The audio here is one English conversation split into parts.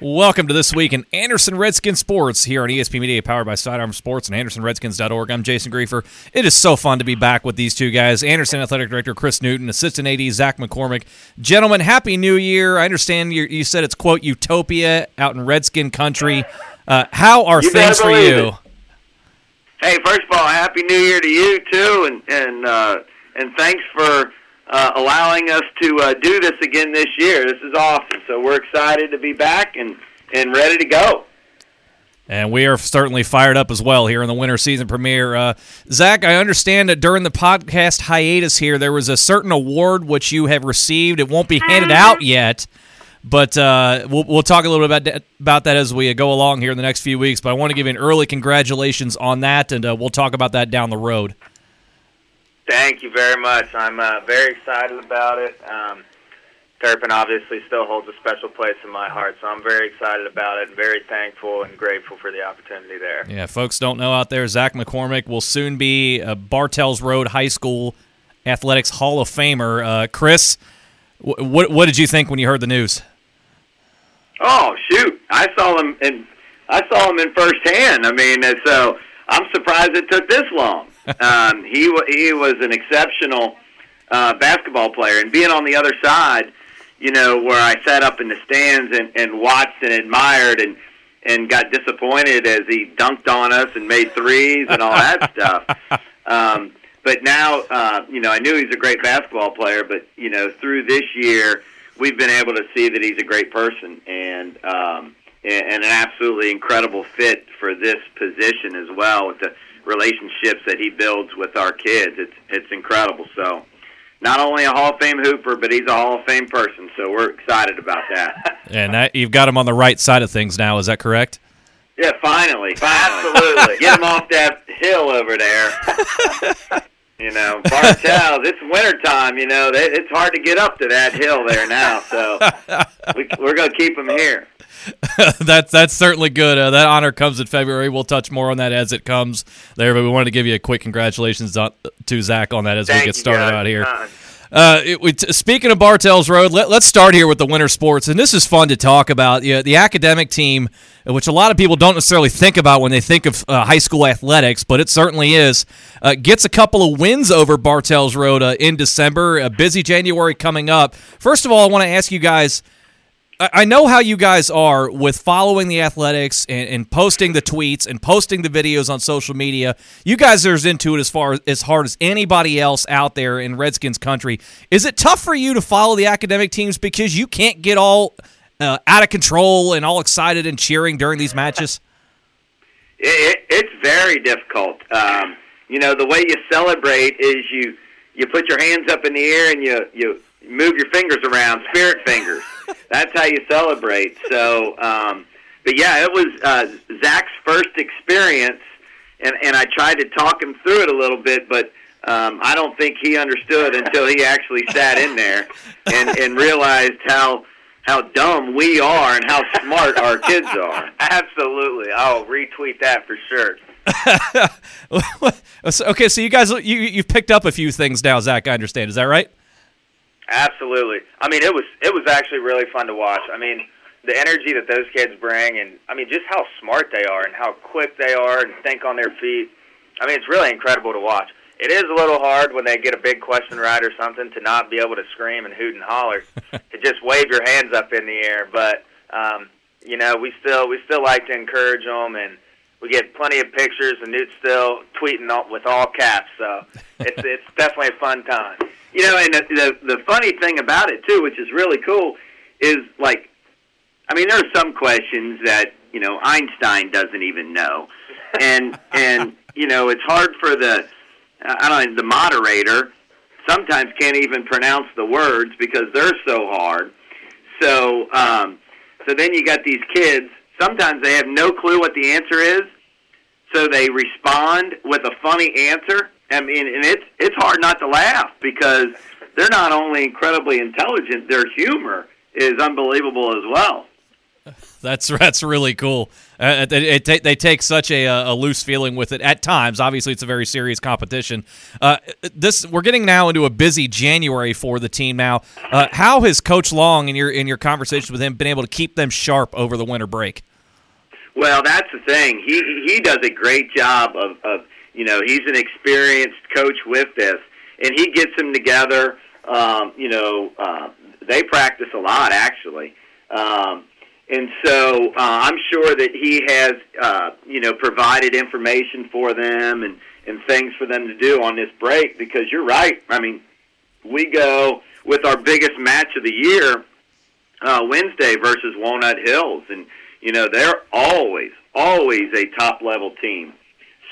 Welcome to this week in Anderson Redskin Sports here on ESP Media, powered by Sidearm Sports and AndersonRedskins.org. I'm Jason Griefer. It is so fun to be back with these two guys. Anderson Athletic Director Chris Newton, Assistant AD Zach McCormick. Gentlemen, Happy New Year. I understand you, you said it's, quote, utopia out in Redskin country. Uh, how are You things for you? it. Hey, first of all, happy New Year to you too, and and uh, and thanks for uh, allowing us to uh, do this again this year. This is awesome. So we're excited to be back and and ready to go. And we are certainly fired up as well here in the winter season premiere. Uh, Zach, I understand that during the podcast hiatus here, there was a certain award which you have received. It won't be handed out yet, but uh, we'll, we'll talk a little bit about that, about that as we go along here in the next few weeks. But I want to give you an early congratulations on that, and uh, we'll talk about that down the road. Thank you very much. I'm uh, very excited about it. Um, Turpin obviously still holds a special place in my heart, so I'm very excited about it and very thankful and grateful for the opportunity there. Yeah, folks don't know out there, Zach McCormick will soon be a Bartels Road High School Athletics Hall of Famer. Uh, Chris, wh- what, what did you think when you heard the news? Oh shoot! I saw him in I saw him in firsthand. I mean, so I'm surprised it took this long. Um, he wa- he was an exceptional uh, basketball player, and being on the other side, you know, where I sat up in the stands and, and watched and admired and and got disappointed as he dunked on us and made threes and all that stuff. Um, but now, uh, you know, I knew he's a great basketball player, but you know, through this year, we've been able to see that he's a great person and um, and and an absolutely incredible fit for this position as well with the relationships that he builds with our kids. It's it's incredible. So, not only a Hall of Fame hooper, but he's a Hall of Fame person. So we're excited about that. And that, you've got him on the right side of things now. Is that correct? yeah, finally, finally, Absolutely. get him off that hill over there. You know, Bartels, it's wintertime, you know, they, it's hard to get up to that hill there now, so we, we're going to keep him here. that's that's certainly good. Uh, that honor comes in February. We'll touch more on that as it comes there. But we wanted to give you a quick congratulations on, to Zach on that as Thank we get started out here. Uh, Uh, it, speaking of Bartels Road, let, us start here with the winter sports, and this is fun to talk about. You know, the academic team, which a lot of people don't necessarily think about when they think of uh, high school athletics, but it certainly is, uh, gets a couple of wins over Bartels Road uh, in December. A busy January coming up. First of all, I want to ask you guys. I know how you guys are with following the athletics and, and posting the tweets and posting the videos on social media. You guys are as into it as far as hard as anybody else out there in Redskins country. Is it tough for you to follow the academic teams because you can't get all uh, out of control and all excited and cheering during these matches? It, it, it's very difficult. Um, you know, the way you celebrate is you you put your hands up in the air and you you move your fingers around, spirit fingers. That's how you celebrate. So, um, but yeah, it was uh, Zach's first experience, and and I tried to talk him through it a little bit, but. Um, I don't think he understood until he actually sat in there and, and realized how how dumb we are and how smart our kids are. absolutely. I'll retweet that for sure. Okay, so you guys you you've picked up a few things now, Zach. I understand. Is that right? Absolutely. I mean, it was it was actually really fun to watch. I mean, the energy that those kids bring, and I mean, just how smart they are and how quick they are and think on their feet. I mean, it's really incredible to watch. It is a little hard when they get a big question right or something to not be able to scream and hoot and holler, to just wave your hands up in the air. But um, you know, we still we still like to encourage them, and we get plenty of pictures. And Newt's still tweeting all, with all caps, so it's it's definitely a fun time. You know, and the, the the funny thing about it too, which is really cool, is like, I mean, there are some questions that you know Einstein doesn't even know, and and you know it's hard for the I don't know the moderator sometimes can't even pronounce the words because they're so hard. So um, so then you got these kids. Sometimes they have no clue what the answer is, so they respond with a funny answer. I mean, and it's it's hard not to laugh because they're not only incredibly intelligent, their humor is unbelievable as well. That's that's really cool. Uh, it, it, they take such a, a, loose feeling with it at times. Obviously, it's a very serious competition. Uh, this we're getting now into a busy January for the team. Now, uh, how has Coach Long in your in your conversation with him been able to keep them sharp over the winter break? Well, that's the thing. He he does a great job of, of you know he's an experienced coach with this, and he gets them together. Um, you know, uh, they practice a lot actually. Um, and so uh, I'm sure that he has, uh, you know, provided information for them and, and things for them to do on this break because you're right. I mean, we go with our biggest match of the year uh, Wednesday versus Walnut Hills, and you know they're always, always a top level team.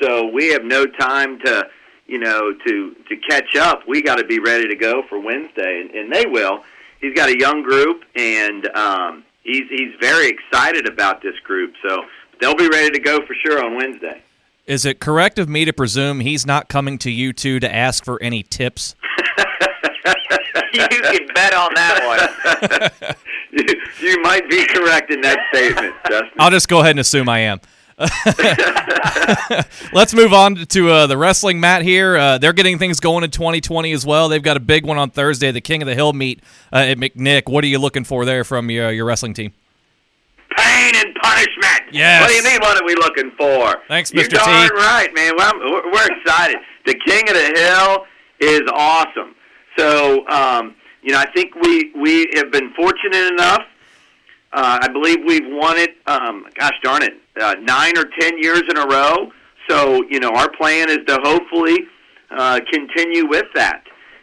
So we have no time to, you know, to to catch up. We got to be ready to go for Wednesday, and, and they will. He's got a young group, and um, he's he's very excited about this group. So they'll be ready to go for sure on Wednesday. Is it correct of me to presume he's not coming to you two to ask for any tips? you can bet on that one. you, you, might be correct in that statement, Justin. I'll just go ahead and assume I am. Let's move on to uh, the wrestling mat here. Uh, they're getting things going in 2020 as well. They've got a big one on Thursday, the King of the Hill meet uh, at McNick. What are you looking for there from your, your wrestling team? Pain and punishment. Yes. What do you mean? What are we looking for? Thanks, Mr. You're Mr. T. Darn right, man. Well, we're excited. The King of the Hill is awesome. So, um, you know, I think we we have been fortunate enough. Uh, I believe we've won it. Um, gosh darn it, uh, nine or ten years in a row. So you know, our plan is to hopefully uh, continue with that.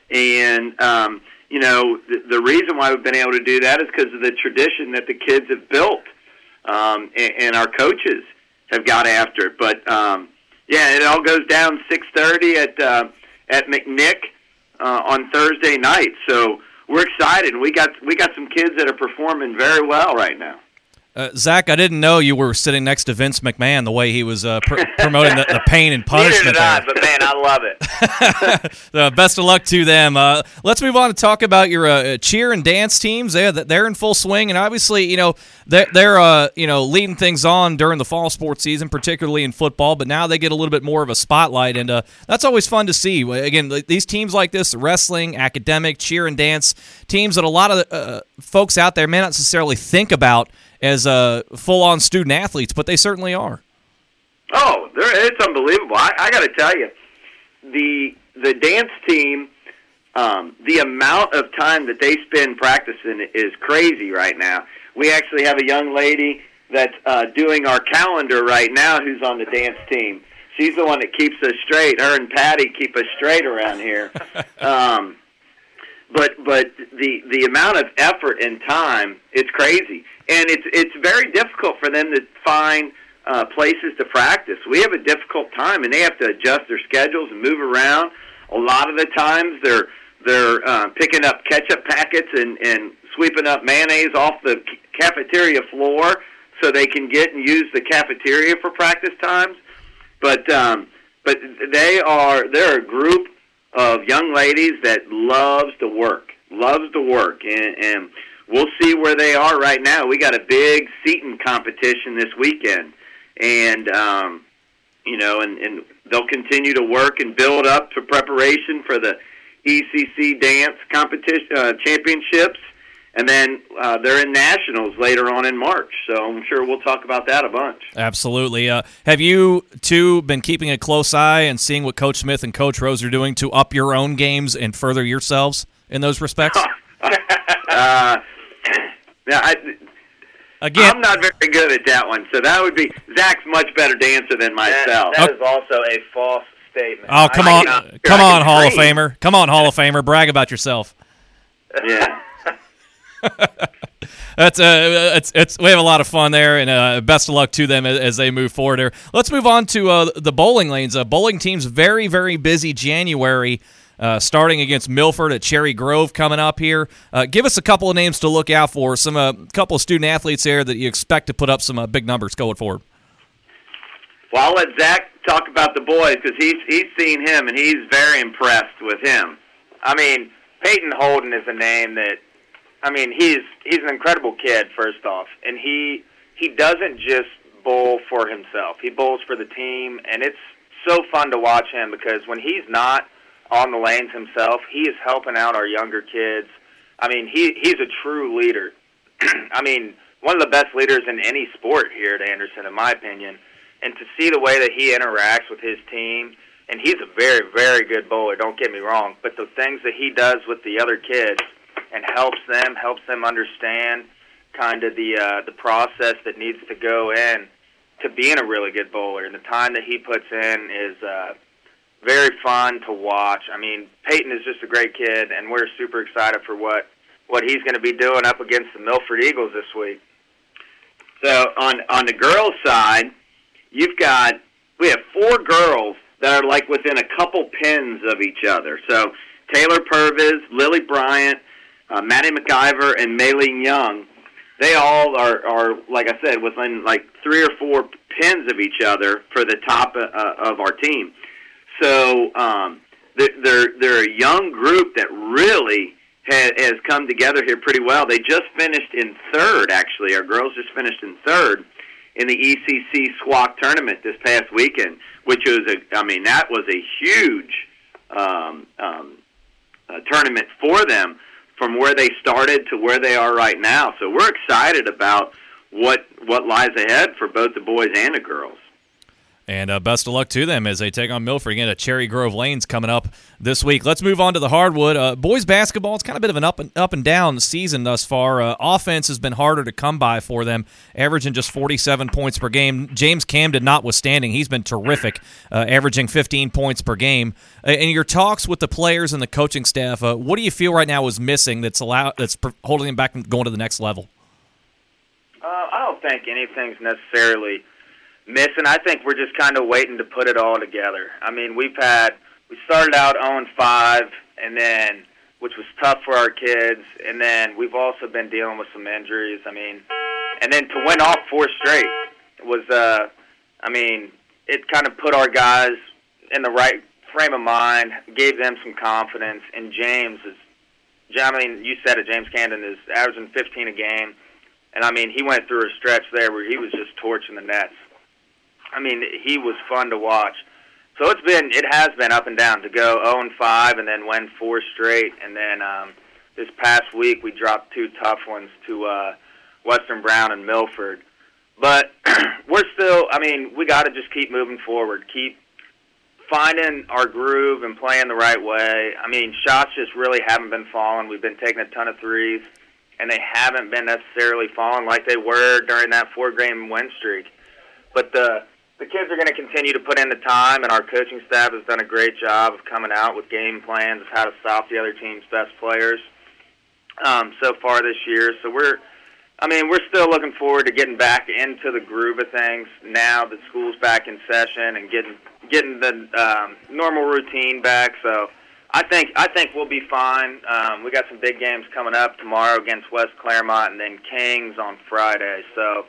And um, you know, the, the reason why we've been able to do that is because of the tradition that the kids have built, um, and, and our coaches have got after it. But um, yeah, it all goes down six thirty at uh, at McNick uh, on Thursday night. So we're excited. We got we got some kids that are performing very well right now. Uh, Zach, I didn't know you were sitting next to Vince McMahon the way he was uh, pr- promoting the, the, pain and punishment. Neither did I, but man, I love it. uh, best of luck to them. Uh, let's move on to talk about your uh, cheer and dance teams. They're they're in full swing, and obviously, you know they're, they're uh, you know leading things on during the fall sports season, particularly in football. But now they get a little bit more of a spotlight, and that's always fun to see. Again, these teams like this, wrestling, academic, cheer and dance teams that a lot of folks out there may not necessarily think about as uh, full-on student athletes, but they certainly are. Oh, it's unbelievable. I, I got to tell you, the the dance team, um, the amount of time that they spend practicing is crazy right now. We actually have a young lady that's uh, doing our calendar right now who's on the dance team. She's the one that keeps us straight. Her and Patty keep us straight around here. um, but but the the amount of effort and time, it's crazy and it's it's very difficult for them to find uh, places to practice. We have a difficult time, and they have to adjust their schedules and move around. A lot of the times, they're they're uh, picking up ketchup packets and and sweeping up mayonnaise off the cafeteria floor so they can get and use the cafeteria for practice times. But um, but they are they're a group of young ladies that loves to work, loves to work, and, and we'll see where they are right now. We got a big seating competition this weekend, and um, you know, and, and they'll continue to work and build up to preparation for the ECC dance competition uh, championships, and then uh, they're in nationals later on in March. So I'm sure we'll talk about that a bunch. Absolutely. Uh, have you two been keeping a close eye and seeing what Coach Smith and Coach Rose are doing to up your own games and further yourselves in those respects? uh, now, I, Again, I'm not very good at that one, so that would be Zach's much better dancer than myself. that, that is also a false statement. Oh, come I, on, I, come on, Hall of Famer, come on, Hall of Famer, brag about yourself. Yeah. That's uh, it's it's we have a lot of fun there, and uh, best of luck to them as, as they move forward. Here, let's move on to uh, the bowling lanes. Uh, bowling team's very very busy January uh, starting against Milford at Cherry Grove coming up here. Uh, give us a couple of names to look out for. Some a uh, couple of student athletes there that you expect to put up some uh, big numbers going forward. Well, I'll let Zach talk about the boys because he's he's seen him and he's very impressed with him. I mean, Peyton Holden is a name that I mean, he's he's an incredible kid. First off, and he he doesn't just bowl for himself. He bowls for the team, and it's so fun to watch him because when he's not on the lanes himself, he is helping out our younger kids. I mean, he he's a true leader. I mean, one of the best leaders in any sport here at Anderson, in my opinion. And to see the way that he interacts with his team, and he's a very, very good bowler. Don't get me wrong, but the things that he does with the other kids and helps them, helps them understand kind of the uh, the process that needs to go in to being a really good bowler. And the time that he puts in is uh, very fun to watch. I mean, Peyton is just a great kid, and we're super excited for what what he's going to be doing up against the Milford Eagles this week. So on on the girls' side, you've got we have four girls that are like within a couple pins of each other. So Taylor Purvis, Lily Bryant, uh, Maddie McIver, and Maylene Young. They all are, are, like I said, within like three or four pins of each other for the top uh, of our team. So um, they're they're a young group that really has, has come together here pretty well. They just finished in third, actually. Our girls just finished in third in the ECC SWAC tournament this past weekend, which was a, I mean, that was a huge um, um, uh, tournament for them from where they started to where they are right now. So we're excited about what what lies ahead for both the boys and the girls. And uh, best of luck to them as they take on Milford again at Cherry Grove Lanes coming up this week. Let's move on to the hardwood. Uh, boys basketball, it's kind of a bit of an up and up and down season thus far. Uh, offense has been harder to come by for them, averaging just 47 points per game. James Camden notwithstanding, he's been terrific, uh, averaging 15 points per game. Uh, in your talks with the players and the coaching staff, uh, what do you feel right now is missing that's allow that's holding them back from going to the next level? I don't think anything's necessarily missing. I think we're just kind of waiting to put it all together. I mean, we've had we started out 0 5, and then which was tough for our kids, and then we've also been dealing with some injuries. I mean, and then to win off four straight was, uh, I mean, it kind of put our guys in the right frame of mind, gave them some confidence, and James is. I mean, you said it. James Camden is averaging 15 a game, and I mean, he went through a stretch there where he was just torching the nets. I mean, he was fun to watch. So it's been, it has been up and down to go 0 and 5 and then win four straight, and then um, this past week we dropped two tough ones to uh, Western Brown and Milford. But we're still, I mean, we got to just keep moving forward, keep finding our groove and playing the right way. I mean, shots just really haven't been falling. We've been taking a ton of threes, and they haven't been necessarily falling like they were during that four-game win streak. But the the kids are going to continue to put in the time, and our coaching staff has done a great job of coming out with game plans of how to stop the other team's best players um, so far this year. So we're, I mean, we're still looking forward to getting back into the groove of things now that school's back in session and getting getting the um, normal routine back. So. I think I think we'll be fine. Um, we got some big games coming up tomorrow against West Clermont and then Kings on Friday. So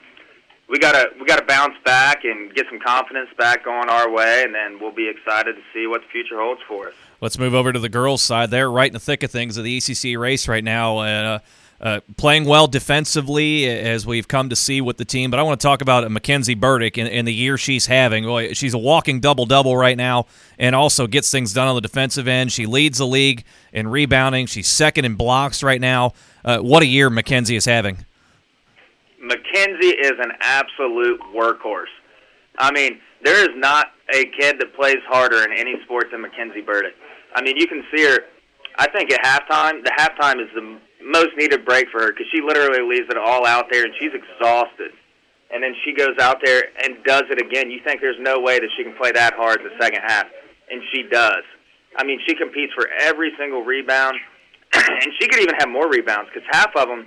we gotta we gotta bounce back and get some confidence back going our way, and then we'll be excited to see what the future holds for us. Let's move over to the girls' side. They're right in the thick of things of the ECC race right now. Uh, uh, playing well defensively, as we've come to see with the team. But I want to talk about Mackenzie Burdick and, and the year she's having. Boy, she's a walking double double right now, and also gets things done on the defensive end. She leads the league in rebounding. She's second in blocks right now. Uh, what a year Mackenzie is having. Mackenzie is an absolute workhorse. I mean, there is not a kid that plays harder in any sport than Mackenzie Burdick. I mean, you can see her. I think at halftime, the halftime is the most needed break for her because she literally leaves it all out there and she's exhausted. And then she goes out there and does it again. You think there's no way that she can play that hard the second half, and she does. I mean, she competes for every single rebound, and she could even have more rebounds because half of them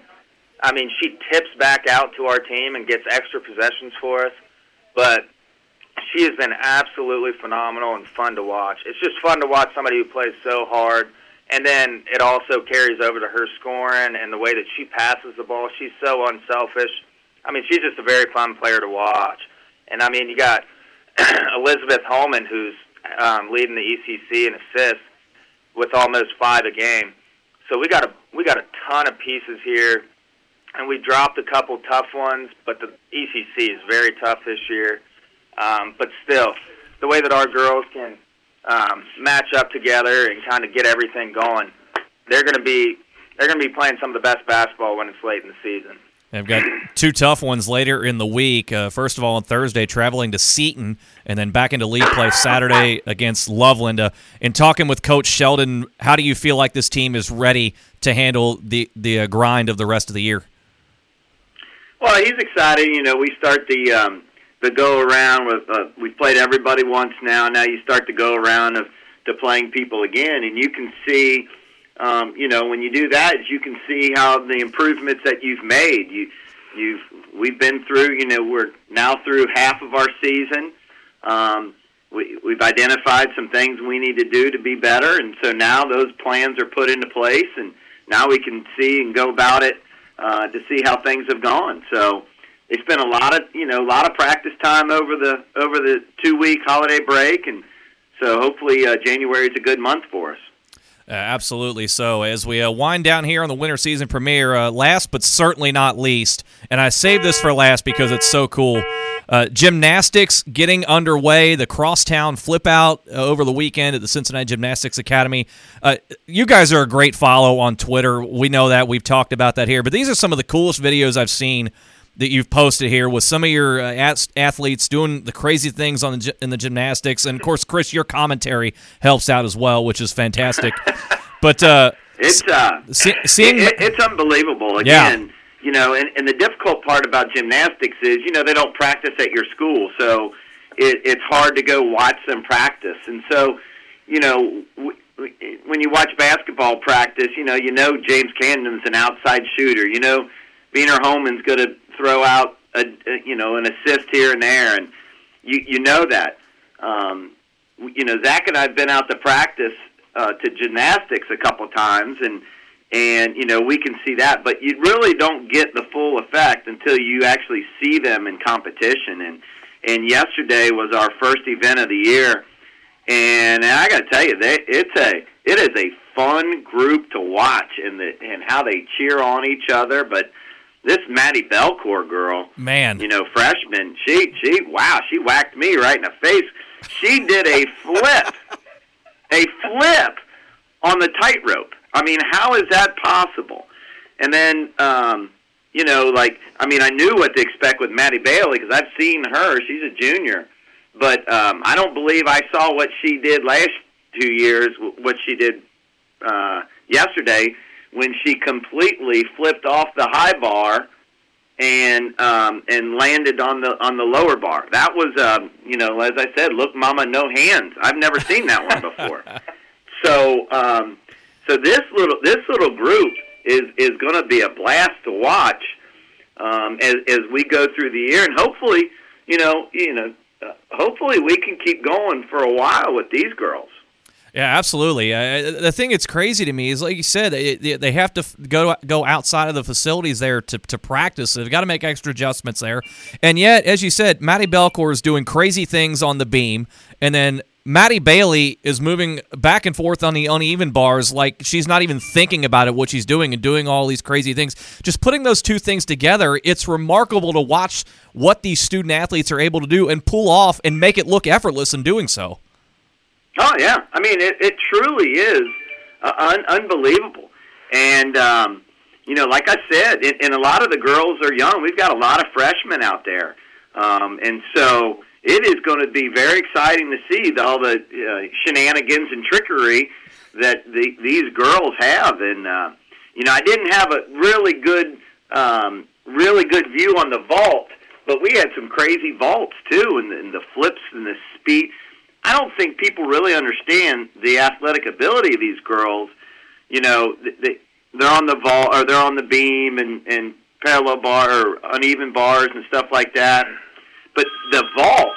I mean, she tips back out to our team and gets extra possessions for us. But she has been absolutely phenomenal and fun to watch. It's just fun to watch somebody who plays so hard. And then it also carries over to her scoring and the way that she passes the ball. She's so unselfish. I mean, she's just a very fun player to watch. And I mean, you got Elizabeth Holman, who's um, leading the ECC in assists with almost five a game. So we got a we got a ton of pieces here, and we dropped a couple tough ones, but the ECC is very tough this year. Um, but still, the way that our girls can um, match up together and kind of get everything going, they're going to be they're going to be playing some of the best basketball when it's late in the season. They've got two tough ones later in the week. Uh, first of all, on Thursday, traveling to Seton, and then back into league play Saturday against Loveland. Uh, in talking with Coach Sheldon, how do you feel like this team is ready to handle the the uh, grind of the rest of the year? Well, he's excited. You know, we start the um, the go around with uh, we've played everybody once now. Now you start to go around of to playing people again, and you can see um, you know, when you do that, you can see how the improvements that you've made. You, you've we've been through. You know, we're now through half of our season. Um, we, we've identified some things we need to do to be better, and so now those plans are put into place, and now we can see and go about it uh, to see how things have gone. So they spent a lot of you know a lot of practice time over the over the two week holiday break, and so hopefully uh, January is a good month for us. Uh, absolutely. So, as we uh, wind down here on the winter season premiere, uh, last but certainly not least, and I saved this for last because it's so cool. Uh, gymnastics getting underway. The crosstown flip out uh, over the weekend at the Cincinnati Gymnastics Academy. Uh, you guys are a great follow on Twitter. We know that. We've talked about that here. But these are some of the coolest videos I've seen that you've posted here with some of your uh, athletes doing the crazy things on the, in the gymnastics, and of course, Chris, your commentary helps out as well, which is fantastic. but uh, it's uh, see, seeing it, it's unbelievable. Again, yeah. you know, and, and the difficult part about gymnastics is, you know, they don't practice at your school, so it, it's hard to go watch them practice, and so, you know. when you watch basketball practice, you know you know James Camden's an outside shooter. You know Wiener Holman's going to throw out a, you know an assist here and there, and you you know that. Um, you know, Zach and I've been out to practice uh, to gymnastics a couple times, and and you know we can see that, but you really don't get the full effect until you actually see them in competition. And and yesterday was our first event of the year, and, and I got to tell you, they, it's a it is a fun group to watch, and the and how they cheer on each other, but this Maddie Belcourt girl, man, you know, freshman, she she wow, she whacked me right in the face. She did a flip, a flip on the tightrope. I mean, how is that possible? And then, um, you know, like I mean, I knew what to expect with Maddie Bailey because I've seen her. She's a junior, but um, I don't believe I saw what she did last two years. What she did uh, yesterday when she completely flipped off the high bar and um, and landed on the on the lower bar. That was, um, you know, as I said, look, Mama, no hands. I've never seen that one before. so, um, so this little this little group is is going to be a blast to watch um, as as we go through the year, and hopefully, you know, you know, uh, hopefully we can keep going for a while with these girls. Yeah, absolutely. Uh, the thing that's crazy to me is, like you said, it, they have to go go outside of the facilities there to, to practice. They've got to make extra adjustments there. And yet, as you said, Maddie Belcourt is doing crazy things on the beam, and then Maddie Bailey is moving back and forth on the uneven bars like she's not even thinking about it, what she's doing, and doing all these crazy things. Just putting those two things together, it's remarkable to watch what these student athletes are able to do and pull off and make it look effortless in doing so. Oh yeah, I mean it, it truly is uh, un- unbelievable, and um, you know, like I said, and, and a lot of the girls are young. We've got a lot of freshmen out there, um, and so it is going to be very exciting to see the, all the uh, shenanigans and trickery that the, these girls have. And uh, you know, I didn't have a really good, um, really good view on the vault, but we had some crazy vaults too, and and the flips and the speed. I don't think people really understand the athletic ability of these girls. You know, they, they're on the vault or they're on the beam and, and parallel bar or uneven bars and stuff like that. But the vault,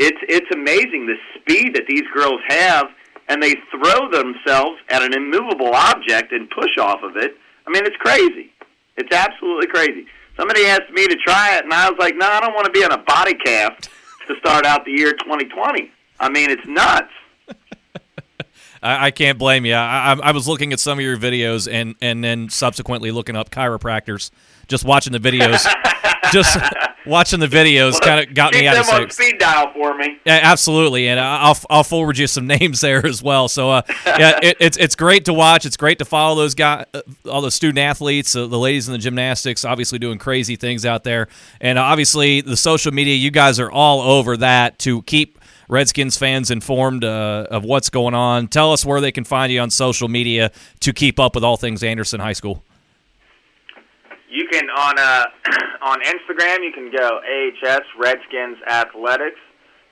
it's it's amazing the speed that these girls have, and they throw themselves at an immovable object and push off of it. I mean, it's crazy. It's absolutely crazy. Somebody asked me to try it, and I was like, "No, I don't want to be on a body cast to start out the year 2020." I mean, it's nuts. I, I can't blame you. I, I, was looking at some of your videos and and then subsequently looking up chiropractors. Just watching the videos, just watching the videos kind of got me out them of on speed dial for me. Yeah, absolutely, and I'll I'll forward you some names there as well. So uh, yeah, it, it's it's great to watch. It's great to follow those guys, uh, all the student athletes, uh, the ladies in the gymnastics, obviously doing crazy things out there, and obviously the social media. You guys are all over that to keep Redskins fans informed uh, of what's going on. Tell us where they can find you on social media to keep up with all things Anderson High School. You can on uh, on Instagram you can go AHS Redskins Athletics,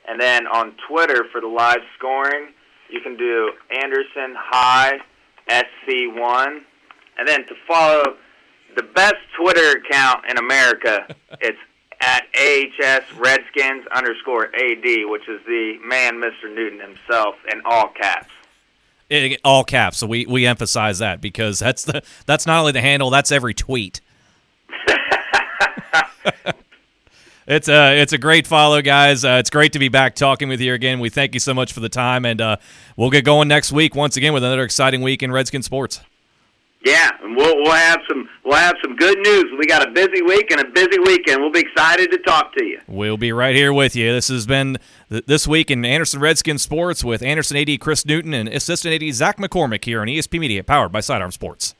and then on Twitter for the live scoring you can do Anderson High SC1, and then to follow the best Twitter account in America, it's at AHS Redskins underscore AD, which is the man, Mr. Newton himself, in all caps. In all caps. So we, we emphasize that because that's the that's not only the handle, that's every tweet. it's a it's a great follow, guys. Uh, it's great to be back talking with you again. We thank you so much for the time, and uh, we'll get going next week once again with another exciting week in Redskin sports. Yeah, and we'll we'll have some we'll have some good news. We got a busy week and a busy weekend. We'll be excited to talk to you. We'll be right here with you. This has been th- this week in Anderson Redskin Sports with Anderson AD Chris Newton and Assistant AD Zach McCormick here on ESP Media, powered by Sidearm Sports.